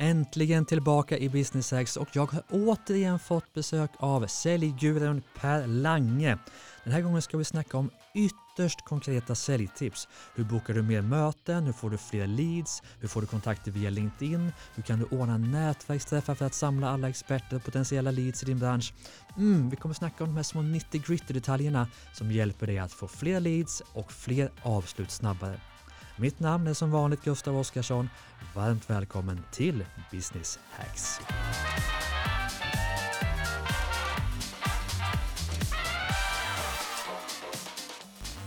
Äntligen tillbaka i Business Hacks och jag har återigen fått besök av säljguren Per Lange. Den här gången ska vi snacka om ytterst konkreta säljtips. Hur bokar du mer möten? Hur får du fler leads? Hur får du kontakter via LinkedIn? Hur kan du ordna nätverksträffar för att samla alla experter och potentiella leads i din bransch? Mm, vi kommer snacka om de här små 90 gritty detaljerna som hjälper dig att få fler leads och fler avslut snabbare. Mitt namn är som vanligt Gustav Oskarsson. Varmt välkommen till Business Hacks.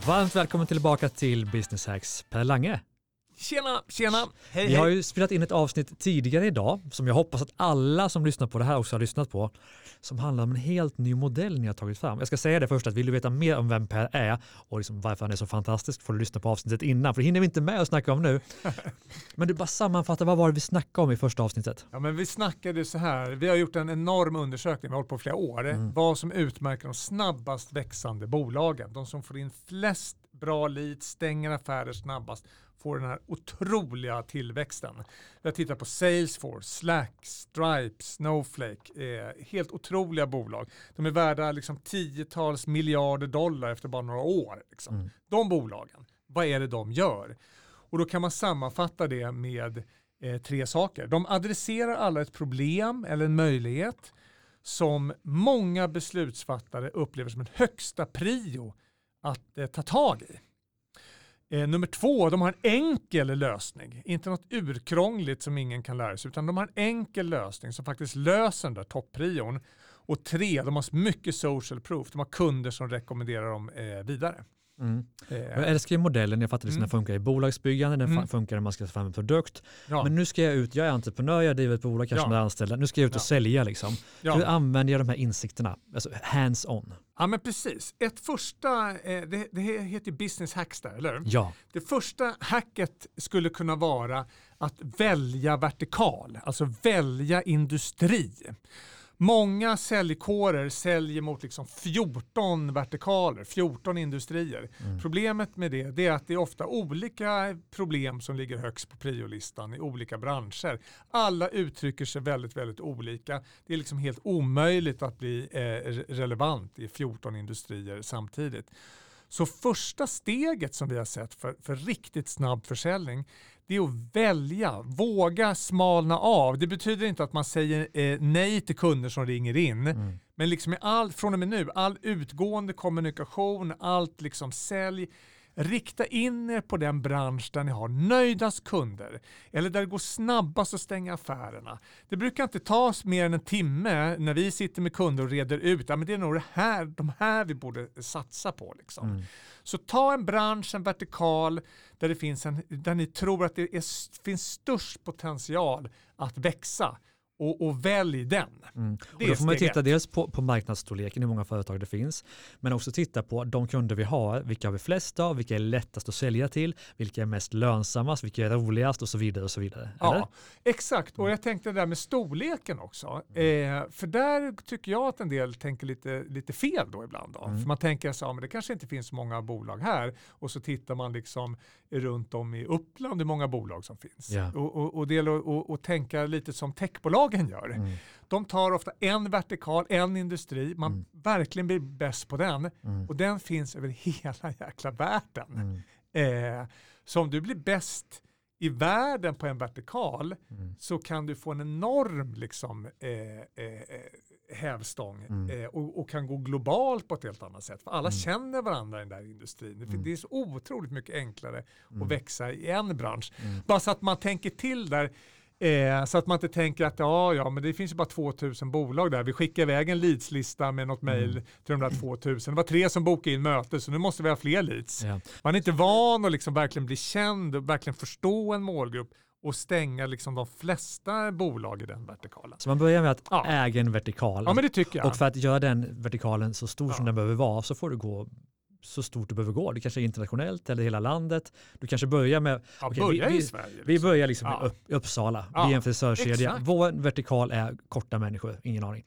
Varmt välkommen tillbaka till Business Hacks, Per Lange. Tjena, tjena! Hej, Vi har ju spelat in ett avsnitt tidigare idag som jag hoppas att alla som lyssnar på det här också har lyssnat på. Som handlar om en helt ny modell ni har tagit fram. Jag ska säga det först att vill du veta mer om vem Per är och liksom varför han är så fantastisk får du lyssna på avsnittet innan för det hinner vi inte med att snacka om nu. Men du bara sammanfattar, vad var det vi snackade om i första avsnittet? Ja, men vi snackade så här, vi har gjort en enorm undersökning, vi har hållit på flera år, vad som utmärker de snabbast växande bolagen. De som får in flest bra leads, stänger affärer snabbast, får den här otroliga tillväxten. Vi har tittat på Salesforce, Slack, Stripe, Snowflake, eh, helt otroliga bolag. De är värda liksom tiotals miljarder dollar efter bara några år. Liksom. De bolagen, vad är det de gör? Och då kan man sammanfatta det med eh, tre saker. De adresserar alla ett problem eller en möjlighet som många beslutsfattare upplever som en högsta prio att eh, ta tag i. Eh, nummer två, de har en enkel lösning. Inte något urkrångligt som ingen kan lära sig, utan de har en enkel lösning som faktiskt löser den där topprion. Och tre, de har mycket social proof. De har kunder som rekommenderar dem eh, vidare. Eh, Jag älskar ju modellen, jag fattar liksom Mm. den funkar i bolagsbyggande, den Mm. funkar när man ska ta fram en produkt. ja, Men nu ska jag ut, jag är entreprenör, jag driver ett bolag, kanske Ja. några anställda. Nu ska jag ut och Ja. sälja liksom. ja. Hur använder jag de här insikterna? Alltså hands on. Ja, men precis. Ett första, eh, det, det heter business hacks där, eller hur? Ja. Det första hacket skulle kunna vara att välja vertikal, alltså välja industri. Många säljkårer säljer mot liksom 14 vertikaler, 14 industrier. Problemet med det, det är att det är ofta olika problem som ligger högst på priolistan i olika branscher. Alla uttrycker sig väldigt, väldigt olika. Det är liksom helt omöjligt att bli eh, re- relevant i 14 industrier samtidigt. Så första steget som vi har sett för, för riktigt snabb försäljning det är att välja, våga smalna av. Det betyder inte att man säger eh, nej till kunder som ringer in. Men liksom all, från och med nu, all utgående kommunikation, allt liksom sälj, rikta in er på den bransch där ni har nöjdast kunder eller där det går snabbast att stänga affärerna. Det brukar inte ta oss mer än en timme när vi sitter med kunder och reder ut, ja, men det är nog det här, de här vi borde satsa på. Liksom. Så ta en bransch, en vertikal där, det finns en, där ni tror att det är, finns störst potential att växa och, och välj den. Mm. Och då får man titta dels på, på marknadsstorleken, hur många företag det finns, men också titta på de kunder vi har, vilka har vi flest av, vilka är lättast att sälja till, vilka är mest lönsammast, vilka är roligast och så vidare. och så vidare. Eller? Ja, exakt. Och jag tänkte det där med storleken också. Eh, för där tycker jag att en del tänker lite, lite fel då ibland. Då. För man tänker så, ja, men det kanske inte finns många bolag här och så tittar man liksom runt om i Uppland hur många bolag som finns. Ja. Och, och, och det gäller att tänka lite som techbolagen gör. Mm. De tar ofta en vertikal, en industri, man Mm. verkligen blir bäst på den och den finns över hela jäkla världen. Mm. Eh, så om du blir bäst i världen på en vertikal Mm. så kan du få en enorm liksom, eh, eh, eh, hävstång Mm. eh, och, och kan gå globalt på ett helt annat sätt. För alla känner varandra i den där industrin. Det- Mm. Det är så otroligt mycket enklare att växa i en bransch. Mm. Bara så att man tänker till där Eh, så att man inte tänker att ja, ja, men det finns ju bara 2000 bolag där. Vi skickar iväg en leadslista med något mejl Mm. till de där 2000. Det var tre som bokade in möte så nu måste vi ha fler leads. Ja. Man är inte van att liksom verkligen bli känd och verkligen förstå en målgrupp och stänga liksom de flesta bolag i den vertikalen. Så man börjar med att Ja. äga en vertikal. Ja men det tycker jag. Och för att göra den vertikalen så stor som Ja. den behöver vara så får du gå så stort du behöver gå. Det kanske är internationellt eller hela landet. Du kanske börjar med, ja, okej, börja vi, i vi, Sverige. vi liksom. börjar liksom Ja. i Upp, Uppsala. Ja, Vi är en frisörkedja. Vår vertikal är korta människor, ingen aning.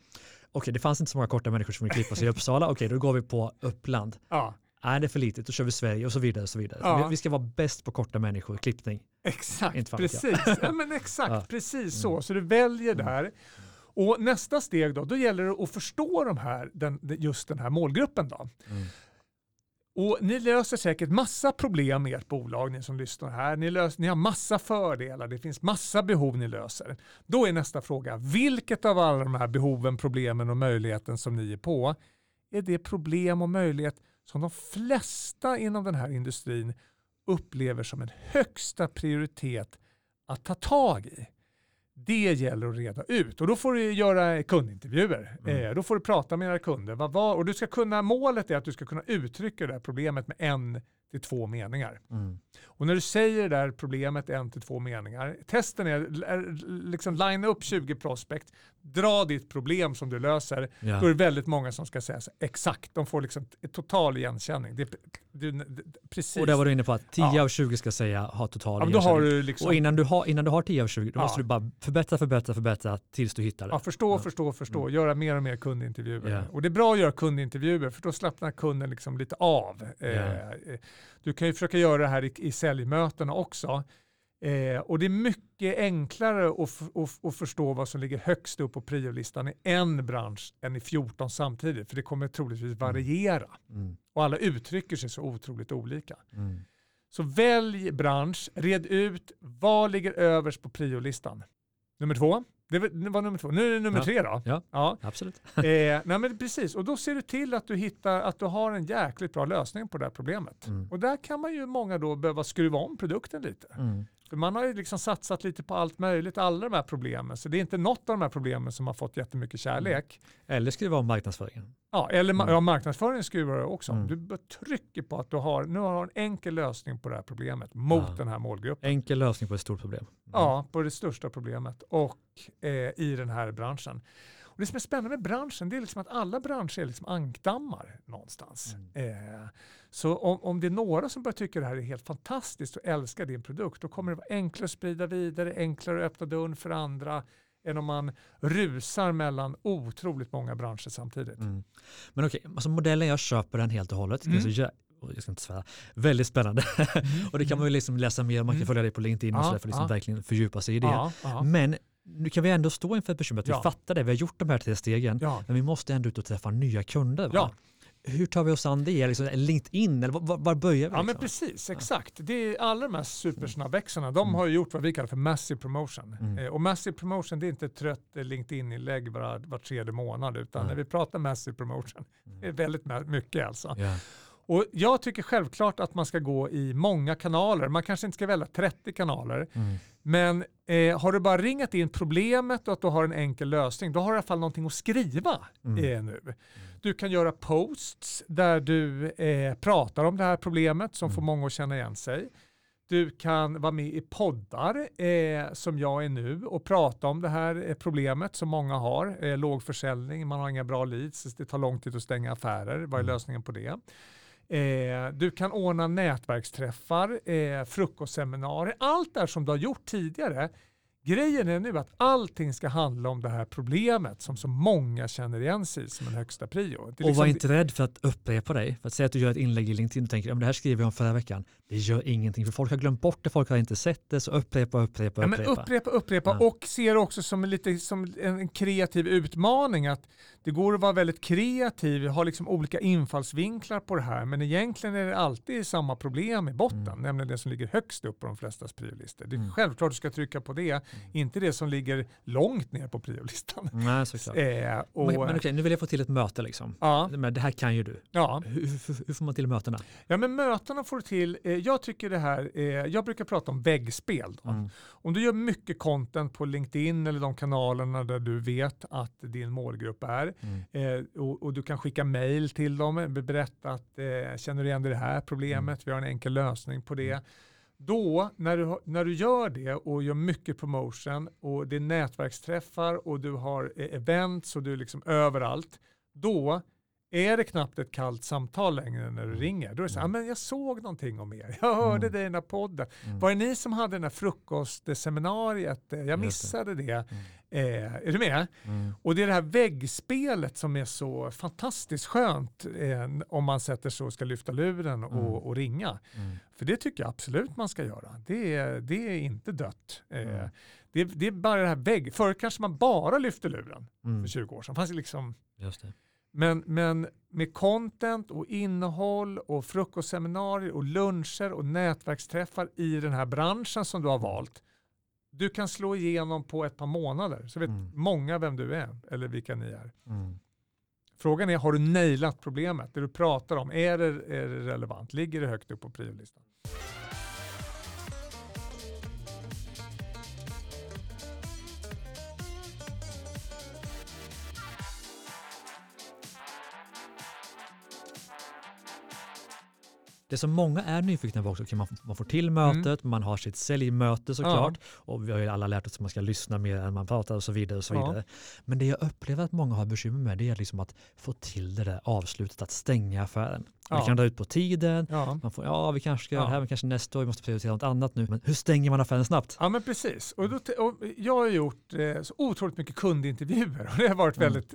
Okej, det fanns inte så många korta människor som vill klippa sig i Uppsala. Okej, då går vi på Uppland. Ja. Nej, det är för litet, då kör vi Sverige och så vidare. Och så vidare. Ja. Vi, vi ska vara bäst på korta människor, klippning. Exakt, precis. ja, men exakt, precis Mm. så. Så du väljer där. Och nästa steg då, då gäller det att förstå de här, den, just den här målgruppen. Då. Mm. Och ni löser säkert massa problem i ert bolag, ni som lyssnar här. Ni, löser, ni har massa fördelar, det finns massa behov ni löser. Då är nästa fråga, vilket av alla de här behoven, problemen och möjligheten som ni är på, är det problem och möjlighet som de flesta inom den här industrin upplever som en högsta prioritet att ta tag i? Det gäller att reda ut och då får du göra kundintervjuer. Mm. Eh, då får du prata med era kunder. Vad, vad, och du ska kunna, målet är att du ska kunna uttrycka det här problemet med en till två meningar. Mm. Och när du säger det där problemet en till två meningar, testen är, är liksom line upp 20 prospect, dra ditt problem som du löser, Ja. då är det väldigt många som ska säga så, exakt, de får liksom ett total igenkänning. Det, du, det, precis. Och där var du inne på att 10 Ja. av 20 ska säga ha total ja, då har igenkänning. du liksom, Och innan du, har, innan du har 10 av 20, då Ja. måste du bara förbättra, förbättra, förbättra tills du hittar det. Ja, förstå, förstå, förstå. Göra mer och mer kundintervjuer. Ja. Och det är bra att göra kundintervjuer för då slappnar kunden liksom lite av. Ja. Du kan ju försöka göra det här i, i säljmötena också. Eh, och det är mycket enklare att, att, att förstå vad som ligger högst upp på priolistan i en bransch än i 14 samtidigt. För det kommer troligtvis variera. Mm. Och alla uttrycker sig så otroligt olika. Mm. Så välj bransch, red ut vad ligger överst på priolistan. Nummer två, det var- nummer två. Nu är det nummer Ja. tre då. Ja. Ja. Absolut. Eh, nej men precis, och då ser du till att du hittar att du har en jäkligt bra lösning på det här problemet. Mm. Och där kan man ju många då behöva skruva om produkten lite. Mm. För man har ju liksom satsat lite på allt möjligt, alla de här problemen. Så det är inte något av de här problemen som har fått jättemycket kärlek. Eller skriva om marknadsföringen. Ja, eller Mm. ja, marknadsföringen skruvar du också. om. Mm. Du trycker på att du har, nu har en enkel lösning på det här problemet mot Ja. den här målgruppen. Enkel lösning på ett stort problem. Mm. Ja, på det största problemet och eh, i den här branschen. Och det som är spännande med branschen det är liksom att alla branscher är liksom ankdammar någonstans. Eh, så om, om det är några som börjar tycka det här är helt fantastiskt och älskar din produkt då kommer det vara enklare att sprida vidare, enklare att öppna dörren för andra än om man rusar mellan otroligt många branscher samtidigt. Mm. Men okej, alltså modellen jag köper den helt och hållet. Mm. oj, jag ska inte svära. Väldigt spännande. och det kan man ju liksom läsa mer, man kan Mm. följa dig på LinkedIn och Ja, sådär för att liksom ja. verkligen fördjupa sig i det. Ja, Men nu kan vi ändå stå inför ett bekymmer att vi fattar det. Vi har gjort de här tre stegen. Men vi måste ändå ut och träffa nya kunder. Hur tar vi oss an det? Liksom, LinkedIn eller var, var- börjar vi? Ja men liksom? precis, exakt. Det är alla de här supersnabbväxarna, de har ju gjort vad vi kallar för massive promotion. Mm. Eh, och massive promotion det är inte trött LinkedIn-inlägg var, var tredje månad utan Mm. när vi pratar massive promotion, det är väldigt mycket alltså. Ja. Och jag tycker självklart att man ska gå i många kanaler. Man kanske inte ska välja 30 kanaler. Men eh, har du bara ringat in problemet och att du har en enkel lösning, då har du i alla fall någonting att skriva Mm. eh, nu. Du kan göra posts där du eh, pratar om det här problemet som Mm. får många att känna igen sig. Du kan vara med i poddar eh, som jag är nu och prata om det här eh, problemet som många har. Eh, låg försäljning, man har inga bra leads, det tar lång tid att stänga affärer. Vad är Mm. lösningen på det? Eh, du kan ordna nätverksträffar, eh, frukostseminarier, allt det här som du har gjort tidigare. Grejen är nu att allting ska handla om det här problemet som så många känner igen sig som en högsta prio. Och liksom- var inte rädd för att upprepa dig. För att säga att du gör ett inlägg i LinkedIn och tänker att det här skrev jag om förra veckan. Det gör ingenting för folk har glömt bort det, folk har inte sett det. Så upprepa, upprepa, Ja, men upprepa. upprepa, upprepa Ja. och se det också som, lite, som en en kreativ utmaning. Att det går att vara väldigt kreativ, ha liksom olika infallsvinklar på det här, men egentligen är det alltid samma problem i botten, Mm. nämligen det som ligger högst upp på de flestas priolistor. Det är Mm. självklart du ska trycka på det, inte det som ligger långt ner på priolistan. Nej, såklart. Eh, och, Men, men okej, nu vill jag få till ett möte liksom. ja, Men det här kan ju du. ja. Hur, hur, hur får man till mötena? ja, men mötena får du till, eh, jag tycker det här, eh, jag brukar prata om väggspel. Då. Mm. Om du gör mycket content på LinkedIn eller de kanalerna där du vet att din målgrupp är Mm. eh, och, och du kan skicka mail till dem, be- berätta att eh, känner du igen det här problemet, vi har en enkel lösning på det. Då, när du, när du gör det och gör mycket promotion och det är nätverksträffar och du har events och du är liksom överallt, då är det knappt ett kallt samtal längre när du Mm. ringer. Då är det så här, Mm. "Ah, men jag såg någonting om er. Jag hörde Mm. det i den här podden. Mm. Var det ni som hade den här frukostseminariet? Eh, Jag missade det. Mm. Eh, är du med? Mm. Och det är det här väggspelet som är så fantastiskt skönt eh, om man sätter sig och ska lyfta luren och, Mm. och ringa. Mm. För det tycker jag absolut man ska göra. Det är, det är inte dött. Eh, Mm. det, det är bara det här vägg. Förut kanske man bara lyfte luren Mm. för 20 år sedan. Fanns det liksom, Just det. Men, men med content och innehåll och frukostseminarier och luncher och nätverksträffar i den här branschen som du har valt. Du kan slå igenom på ett par månader så vet Mm. många vem du är eller vilka ni är. Mm. Frågan är, har du nailat problemet? Det du pratar om, är det, är det relevant? Ligger det högt upp på priolistan? Det som många är nyfikna på också, kan man, man får till Mm. mötet, man har sitt säljmöte såklart och vi har ju alla lärt oss att man ska lyssna mer än man pratar och så vidare. och så Ja. vidare. Men det jag upplever att många har bekymmer med det är liksom att få till det där avslutet, att stänga affären. Och Det Ja. kan dra ut på tiden, Ja. man får, ja vi kanske ska göra Ja. det här, men kanske nästa år, vi måste prioritera något annat nu. Men hur stänger man affären snabbt? Ja men precis. Och då, och jag har gjort eh, så otroligt mycket kundintervjuer och det har varit Mm. väldigt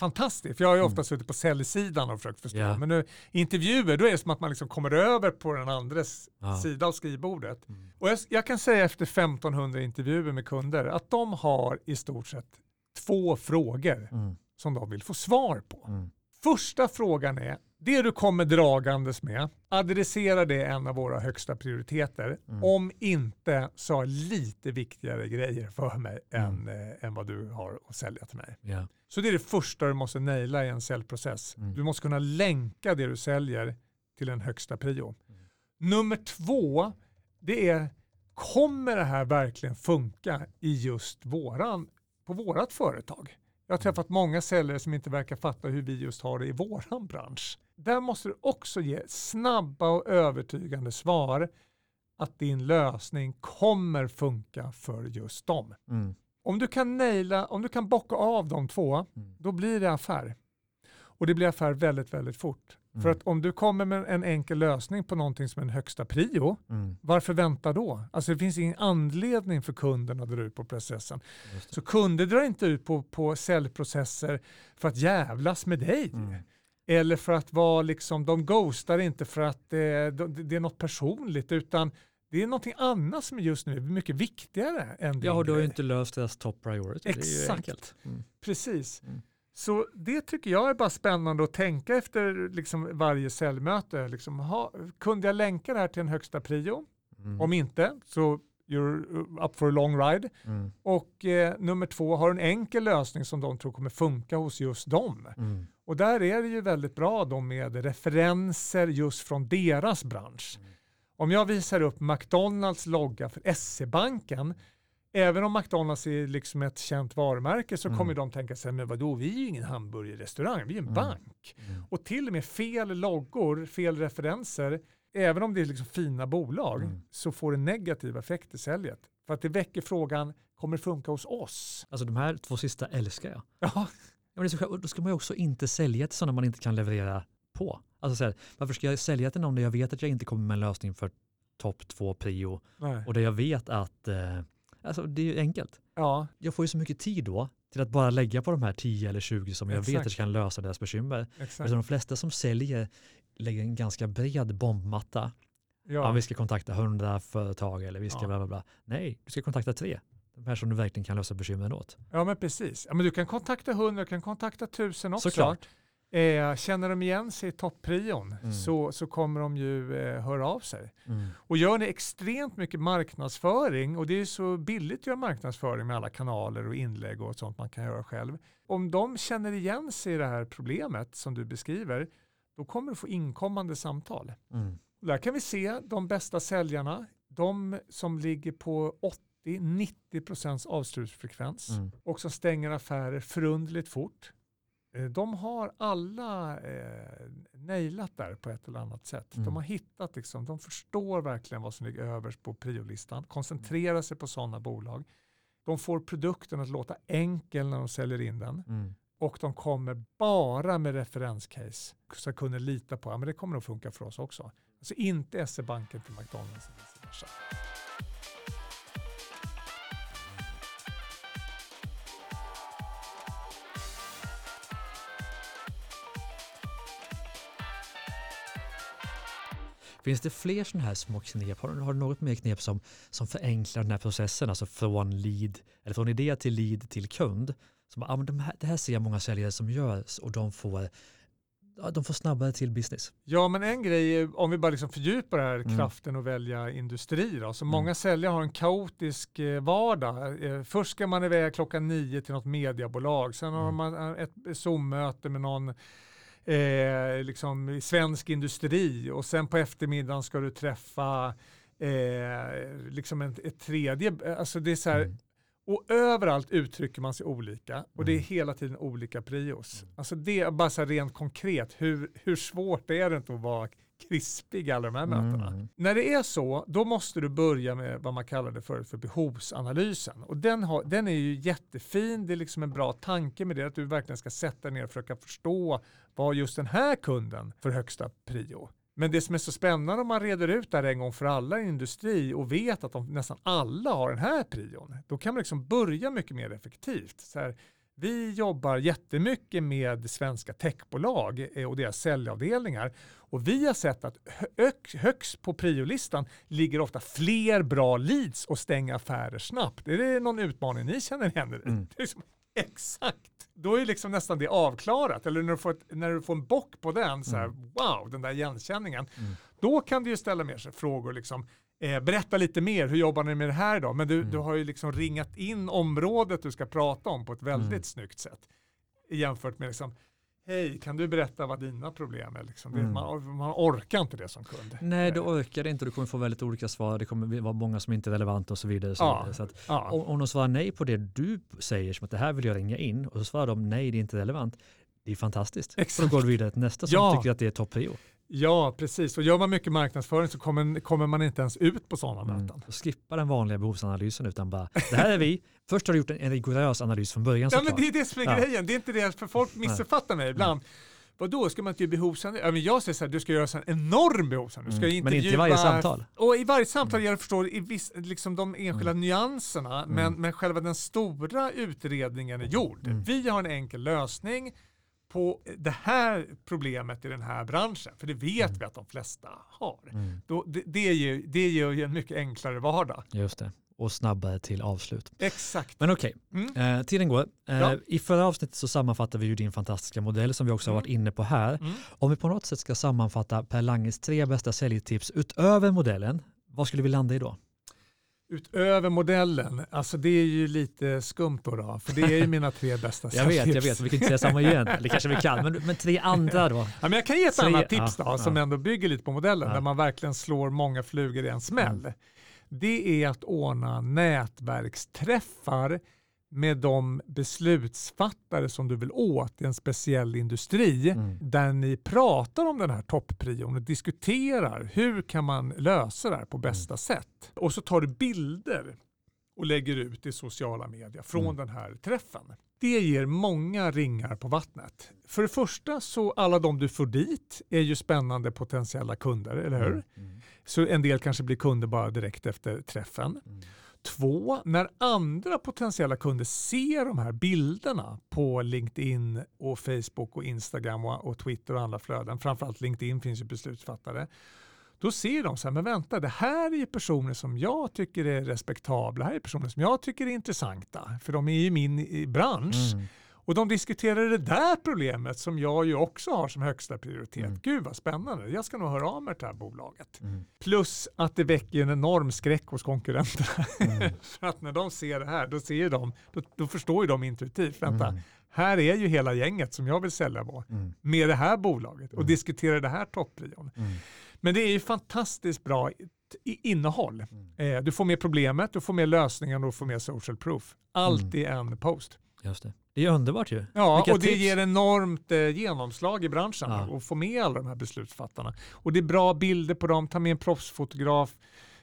fantastiskt. För jag har ju ofta Mm. suttit på säljsidan och försökt förstå. Ja. Men nu, intervjuer, då är det som att man liksom kommer över på den andres Ja. sida av skrivbordet. Mm. Och jag, jag kan säga efter 1500 intervjuer med kunder att de har i stort sett två frågor Mm. som de vill få svar på. Mm. Första frågan är, det du kommer dragandes med, adressera det en av våra högsta prioriteter. Mm. Om inte så har lite viktigare grejer för mig Mm. än, eh, än vad du har att sälja till mig. Ja. Så det är det första du måste naila i en säljprocess. Mm. Du måste kunna länka det du säljer till en högsta prio. Mm. Nummer två, det är, kommer det här verkligen funka i just våran, på vårat företag? Jag har träffat många säljare som inte verkar fatta hur vi just har det i våran bransch. Där måste du också ge snabba och övertygande svar att din lösning kommer funka för just dem. Mm. Om du kan naila, om du kan bocka av de två, Mm. då blir det affär. Och det blir affär väldigt, väldigt fort. Mm. För att om du kommer med en enkel lösning på någonting som är en högsta prio, Mm. varför vänta då? Alltså det finns ingen anledning för kunden att dra ut på processen. Det. Så kunder drar inte ut på, på säljprocesser för att jävlas med dig. Mm. Eller för att vara liksom, de ghostar inte för att eh, de, det är något personligt utan det är någonting annat som just nu är mycket viktigare än din Ja, och du har ju inte löst deras top priority. Det Exakt. Mm. Precis. Mm. Så det tycker jag är bara spännande att tänka efter liksom varje säljmöte. Liksom, ha, kunde jag länka det här till en högsta prio? Mm. Om inte så you're up for a long ride. Mm. Och eh, nummer två, har en enkel lösning som de tror kommer funka hos just dem. Mm. Och där är det ju väldigt bra då med referenser just från deras bransch. Mm. Om jag visar upp McDonalds logga för SE-banken, även om McDonalds är liksom ett känt varumärke så Mm. kommer de tänka sig, men vadå, vi är ju ingen hamburgerrestaurang, vi är en Mm. bank. Mm. Och till och med fel loggor, fel referenser, även om det är liksom fina bolag, Mm. så får det negativ effekt i säljet. För att det väcker frågan, kommer det funka hos oss? Alltså de här två sista älskar jag. Ja, Ja, men så, då ska man ju också inte sälja till sådana man inte kan leverera på. Alltså så här, varför ska jag sälja till någon där jag vet att jag inte kommer med en lösning för topp två prio nej. och där jag vet att eh, alltså det är ju enkelt. ja, Jag får ju så mycket tid då till att bara lägga på de här 10 eller 20 som jag vet Exakt. att kan lösa deras bekymmer. exakt. De flesta som säljer lägger en ganska bred bombmatta. Ja. Ja. vi ska kontakta 100 företag eller vi ska Ja. bla bla bla. Nej, du ska kontakta tre. De här som du verkligen kan lösa bekymren åt. Ja men precis. Ja, men du kan kontakta 100, du kan kontakta 1000 också. Såklart. Eh, känner de igen sig i topprion Mm. så, så kommer de ju eh, höra av sig. Mm. Och gör ni extremt mycket marknadsföring och det är så billigt att göra marknadsföring med alla kanaler och inlägg och sånt man kan göra själv. Om de känner igen sig i det här problemet som du beskriver då kommer du få inkommande samtal. Mm. Där kan vi se de bästa säljarna, de som ligger på 80-90% avslutsfrekvens Mm. och som stänger affärer förundligt fort. Eh, De har alla eh, nailat där på ett eller annat sätt. Mm. De har hittat, liksom, de förstår verkligen vad som ligger överst på priolistan, koncentrerar sig på sådana bolag. De får produkten att låta enkel när de säljer in den. Mm. och de kommer bara med referenscase så kunden litar på att ja, det kommer att funka för oss också. Alltså inte SE-banken till McDonalds. Finns det fler sådana här små knep? Har, har du något mer knep som, som förenklar den här processen, alltså från lead, eller från idé till lead till kund? Som, ah, men de här, det här ser jag många säljare som gör och de får, ja, de får snabbare till business. Ja, men en grej, är, om vi bara liksom fördjupar det här Mm. kraften att välja industri. Då. Så Mm. Många säljare har en kaotisk eh, vardag. Eh, Först ska man iväg klockan nio till något mediebolag. Sen har Mm. man eh, ett Zoom-möte med någon eh, liksom svensk industri och sen på eftermiddagen ska du träffa eh, liksom ett, ett tredje. Alltså det är så här, Mm. och överallt uttrycker man sig olika och det är Mm. hela tiden olika prios. Alltså det är bara så rent konkret, hur, hur svårt är det inte att vara krispig i alla de här mötena? Mm. När det är så, då måste du börja med vad man kallar det för, behovsanalysen. Och den, har, den är ju jättefin, det är liksom en bra tanke med det, att du verkligen ska sätta ner och försöka förstå vad just den här kunden för högsta prio. Men det som är så spännande om man reder ut det här en gång för alla i industri och vet att de nästan alla har den här prion, då kan man liksom börja mycket mer effektivt. Så här, vi jobbar jättemycket med svenska techbolag eh, och deras säljavdelningar och vi har sett att hö- högst på priolistan ligger ofta fler bra leads och stänga affärer snabbt. Är det någon utmaning ni känner igen? Mm. Liksom, exakt. Då är liksom nästan det avklarat. Eller när du får, ett, när du får en bock på den, så här, wow, den där igenkänningen. Mm. Då kan du ju ställa mer sig frågor. Liksom, eh, berätta lite mer, hur jobbar ni med det här då? Men du, Mm. du har ju liksom ringat in området du ska prata om på ett väldigt Mm. snyggt sätt. Jämfört med liksom, hej, kan du berätta vad dina problem är? Liksom, det, Mm. man, man orkar inte det som kund. Nej, du Eh, orkar det inte. Du kommer få väldigt olika svar. Det kommer vara många som inte är relevanta och så vidare. Och så Ja. vidare. Så att, ja. om, om de svarar nej på det du säger, som att det här vill jag ringa in, och så svarar de nej, det är inte relevant. Det är fantastiskt. Exakt. då går du vidare till nästa som Ja. tycker att det är topp-prio. Ja, precis. Och gör man mycket marknadsföring så kommer, kommer man inte ens ut på sådana Mm. möten. Skippa den vanliga behovsanalysen utan bara, det här är vi. Först har du gjort en, en rigorös analys från början Ja, men såklart. det är det som är Ja. grejen. Det är inte det, för folk missuppfattar mig ibland. Vadå, ska man inte göra behovsanalys? Ja, men jag säger så här, du ska göra en enorm behovsanalys. Du ska Mm. Men inte i varje samtal. Och i varje samtal, jag förstår i viss, liksom de enskilda Mm. nyanserna, men, men själva den stora utredningen är gjord. Mm. Vi har en enkel lösning på det här problemet i den här branschen, för det vet vi att de flesta har. Mm. Då, det, det, är ju, det gör ju en mycket enklare vardag. Just det. Och snabbare till avslut. Exakt. Men okej, Mm. eh, tiden går. Eh, Ja. I förra avsnittet så sammanfattar vi ju din fantastiska modell som vi också har Mm. varit inne på här. Mm. Om vi på något sätt ska sammanfatta Per Langes tre bästa säljtips utöver modellen, vad skulle vi landa i då? Utöver modellen, alltså det är ju lite skumt då, då för det är ju mina tre bästa Jag vet, jag säljtips. vet, vi kan inte säga samma igen. Eller kanske vi kan, men, men tre andra då? Ja, men jag kan ge ett Tre- annat tips ja, då, som ja. ändå bygger lite på modellen, Ja. Mm. där man verkligen slår många flugor i en smäll. Det är att ordna nätverksträffar med de beslutsfattare som du vill åt i en speciell industri Mm. där ni pratar om den här topprion och diskuterar hur kan man lösa det här på bästa Mm. sätt. Och så tar du bilder och lägger ut i sociala medier från Mm. den här träffen. Det ger många ringar på vattnet. För det första så alla de du får dit är ju spännande potentiella kunder, eller hur? Mm. Så en del kanske blir kunder bara direkt efter träffen. Två, när andra potentiella kunder ser de här bilderna på LinkedIn och Facebook och Instagram och, och Twitter och andra flöden, framförallt LinkedIn finns ju beslutsfattare, då ser de så här, men vänta, det här är ju personer som jag tycker är respektabla, det här är personer som jag tycker är intressanta, för de är ju min bransch. Mm. Och de diskuterar det där problemet som jag ju också har som högsta prioritet. Mm. Gud vad spännande, jag ska nog höra av mig till det här bolaget. Mm. Plus att det väcker en enorm skräck hos konkurrenterna. Mm. För att när de ser det här, då, ser de, då, då förstår ju de intuitivt, vänta, Mm. här är ju hela gänget som jag vill sälja på Mm. med det här bolaget och Mm. diskuterar det här topprion. Mm. Men det är ju fantastiskt bra innehåll. Eh, du får med problemet, du får med lösningen och du får med social proof. Allt i en post. Just det. Det är underbart ju. Ja, Vilka och det tips. ger enormt eh, genomslag i branschen Ja. och få med alla de här beslutsfattarna. Och det är bra bilder på dem, ta med en proffsfotograf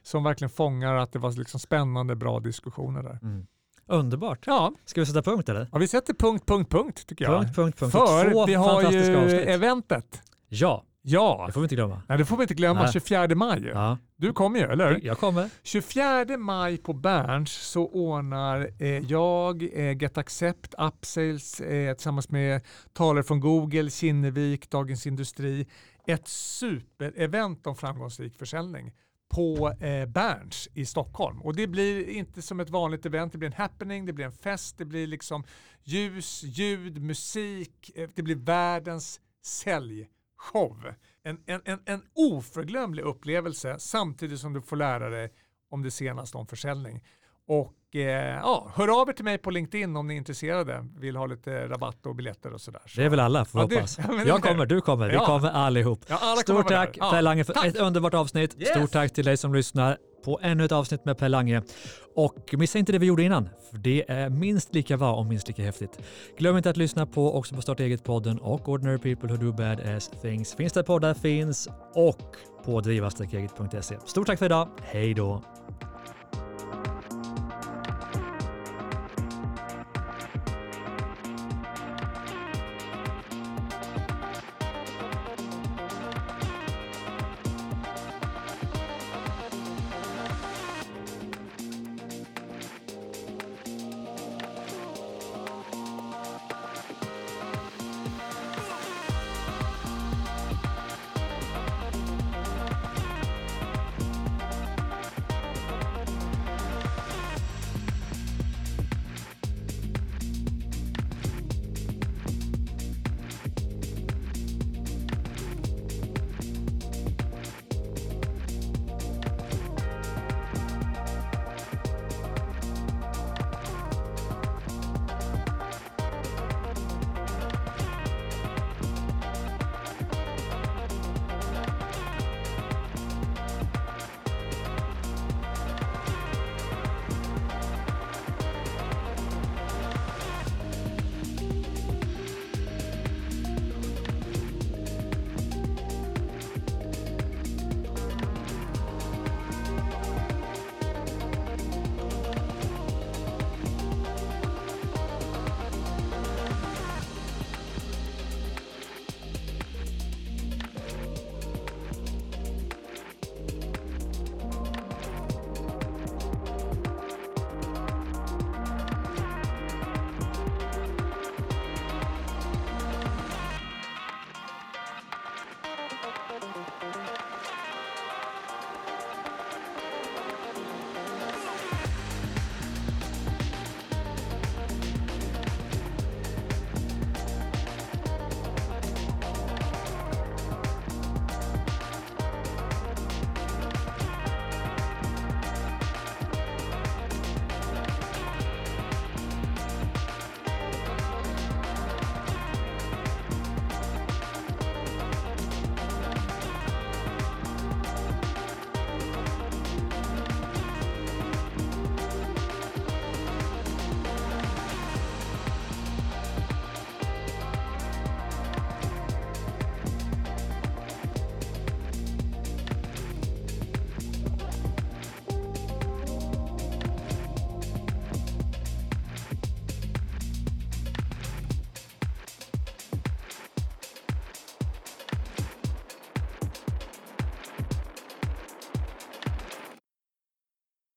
som verkligen fångar att det var liksom spännande, bra diskussioner där. Mm. Underbart. Ja, Ska vi sätta punkt eller? ja vi sätter punkt, punkt, punkt tycker jag. Punkt, punkt, punkt. För vi har ju avsnitt. eventet. Ja, Ja, det får vi inte glömma. Nej, det får vi inte glömma. Nej. 24 maj. Ja, Du kommer ju, eller? jag kommer. 24 maj på Berns så ordnar eh, jag, eh, Get Accept, Upsales eh, tillsammans med talare från Google, Kinnevik, Dagens Industri ett superevent om framgångsrik försäljning på eh, Berns i Stockholm. Och det blir inte som ett vanligt event, det blir en happening, det blir en fest, det blir liksom ljus, ljud, musik, eh, det blir världens säljshow. En, en, en, en oförglömlig upplevelse samtidigt som du får lära dig om det senaste om försäljning. Och eh, ja, hör av er till mig på LinkedIn om ni är intresserade, vill ha lite rabatt och biljetter och sådär. Så. Det är väl alla får Ja, vi det- hoppas. ja, jag kommer, du kommer, vi Ja. kommer allihop. Ja, alla kommer Stort vara tack Per Lange för tack. ett underbart avsnitt. Yes. Stort tack till dig som lyssnar på ännu ett avsnitt med Per Lange. Och missa inte det vi gjorde innan, för det är minst lika bra och minst lika häftigt. Glöm inte att lyssna på också på Starta Eget-podden och Ordinary People Who Do Bad Ass Things. Finns där poddar finns och på driva-eget.se. Stort tack för idag. Hej då!